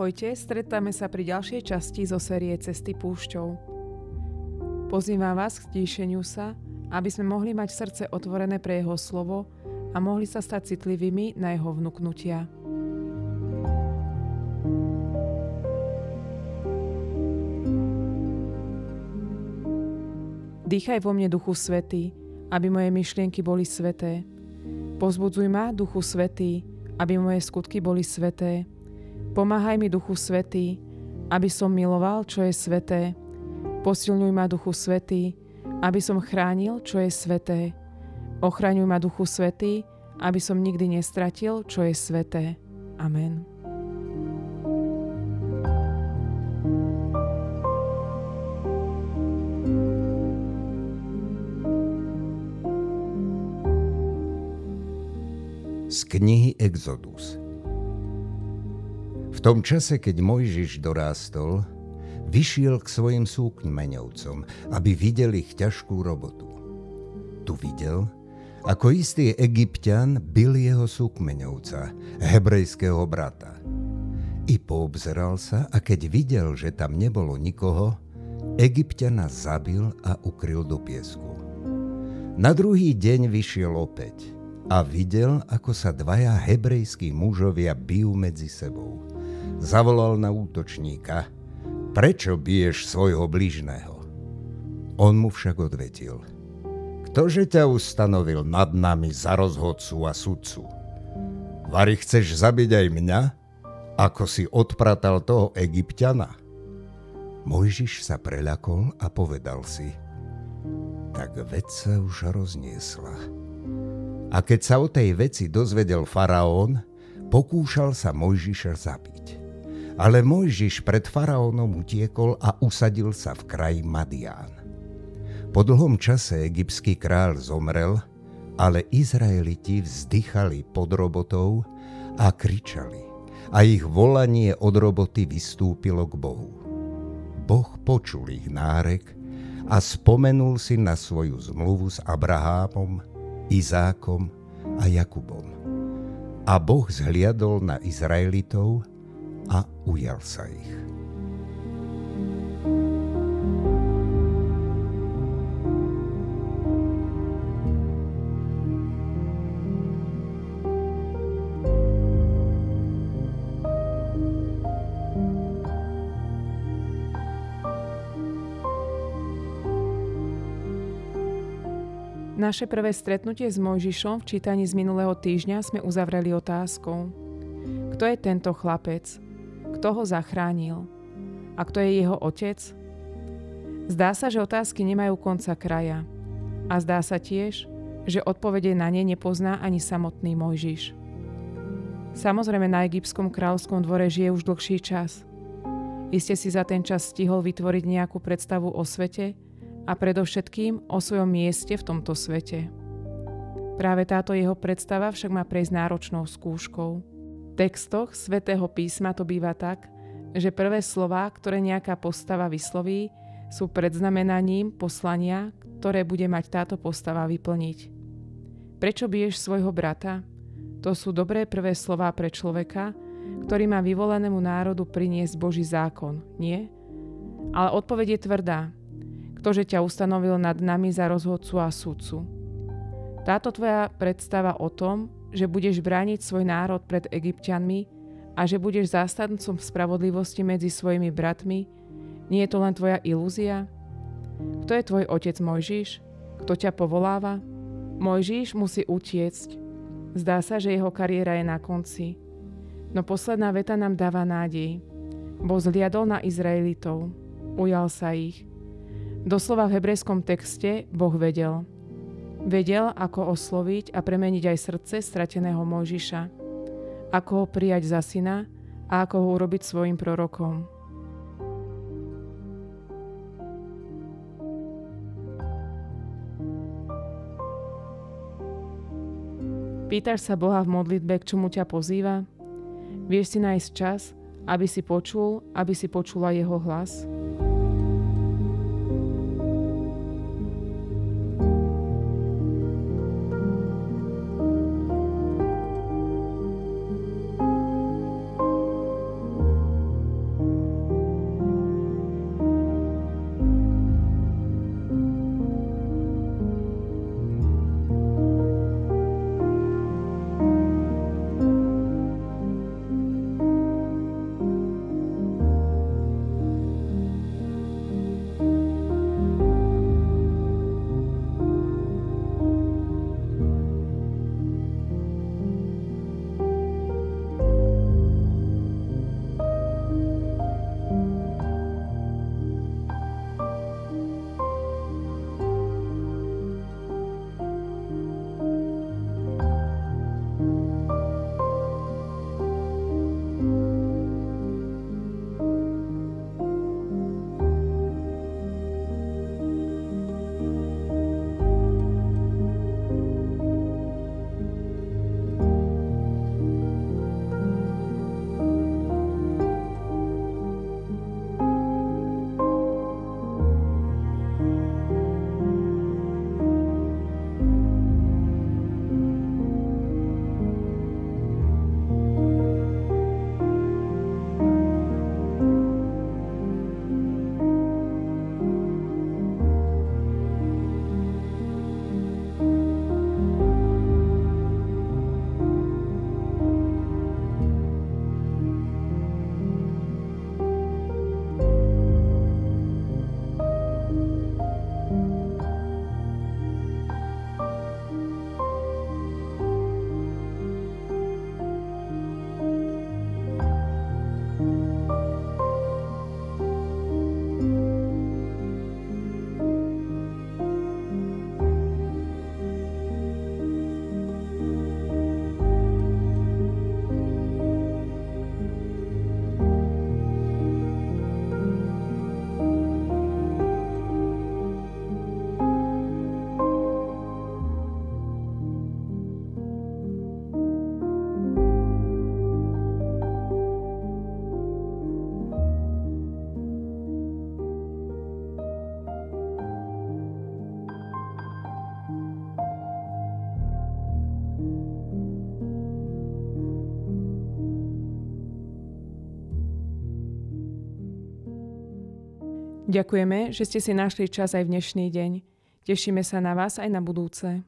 Ahojte, stretáme sa pri ďalšej časti zo série Cesty púšťou. Pozývam vás k stíšeniu sa, aby sme mohli mať srdce otvorené pre jeho slovo a mohli sa stať citlivými na jeho vnúknutia. Dýchaj vo mne, Duchu Svetý, aby moje myšlienky boli sveté. Pozbudzuj ma, Duchu Svetý, aby moje skutky boli sveté Pomáhaj mi, Duchu Svetý, aby som miloval, čo je sveté. Posilňuj ma, Duchu Svetý, aby som chránil, čo je sveté. Ochraňuj ma, Duchu Svetý, aby som nikdy nestratil, čo je sveté. Amen. Z knihy Exodus v tom čase, keď Mojžiš dorástol, vyšiel k svojim súkmeňovcom, aby videli ich ťažkú robotu. Tu videl, ako istý egyptian byl jeho súkmeňovca, hebrejského brata. I poobzeral sa a keď videl, že tam nebolo nikoho, egyptiana zabil a ukryl do piesku. Na druhý deň vyšiel opäť a videl, ako sa dvaja hebrejskí mužovia bijú medzi sebou zavolal na útočníka. Prečo biješ svojho bližného? On mu však odvetil. Ktože ťa ustanovil nad nami za rozhodcu a sudcu? Vary chceš zabiť aj mňa, ako si odpratal toho egyptiana? Mojžiš sa preľakol a povedal si, tak vec sa už rozniesla. A keď sa o tej veci dozvedel faraón, pokúšal sa Mojžiša zabiť. Ale Mojžiš pred faraónom utiekol a usadil sa v kraji Madián. Po dlhom čase egyptský kráľ zomrel, ale Izraeliti vzdychali pod robotou a kričali a ich volanie od roboty vystúpilo k Bohu. Boh počul ich nárek a spomenul si na svoju zmluvu s Abrahámom, Izákom a Jakubom. A Boh zhliadol na Izraelitov a ujal sa ich. Naše prvé stretnutie s Mojžišom v čítaní z minulého týždňa sme uzavreli otázkou. Kto je tento chlapec? Kto ho zachránil? A kto je jeho otec? Zdá sa, že otázky nemajú konca kraja. A zdá sa tiež, že odpovede na ne nepozná ani samotný Mojžiš. Samozrejme na egyptskom kráľskom dvore žije už dlhší čas. Iste si za ten čas stihol vytvoriť nejakú predstavu o svete a predovšetkým o svojom mieste v tomto svete. Práve táto jeho predstava však má prejsť náročnou skúškou textoch svätého písma to býva tak, že prvé slová, ktoré nejaká postava vysloví, sú predznamenaním poslania, ktoré bude mať táto postava vyplniť. Prečo biješ svojho brata? To sú dobré prvé slová pre človeka, ktorý má vyvolenému národu priniesť Boží zákon, nie? Ale odpoveď je tvrdá. Ktože ťa ustanovil nad nami za rozhodcu a sudcu. Táto tvoja predstava o tom, že budeš brániť svoj národ pred egyptianmi a že budeš zástancom spravodlivosti medzi svojimi bratmi, nie je to len tvoja ilúzia? Kto je tvoj otec Mojžiš? Kto ťa povoláva? Mojžiš musí utiecť. Zdá sa, že jeho kariéra je na konci. No posledná veta nám dáva nádej. Bo zliadol na Izraelitov. Ujal sa ich. Doslova v hebrejskom texte Boh vedel – Vedel, ako osloviť a premeniť aj srdce strateného Mojžiša, ako ho prijať za syna a ako ho urobiť svojim prorokom. Pýtaš sa Boha v modlitbe, k čomu ťa pozýva? Vieš si nájsť čas, aby si počul, aby si počula jeho hlas? Ďakujeme, že ste si našli čas aj v dnešný deň. Tešíme sa na vás aj na budúce.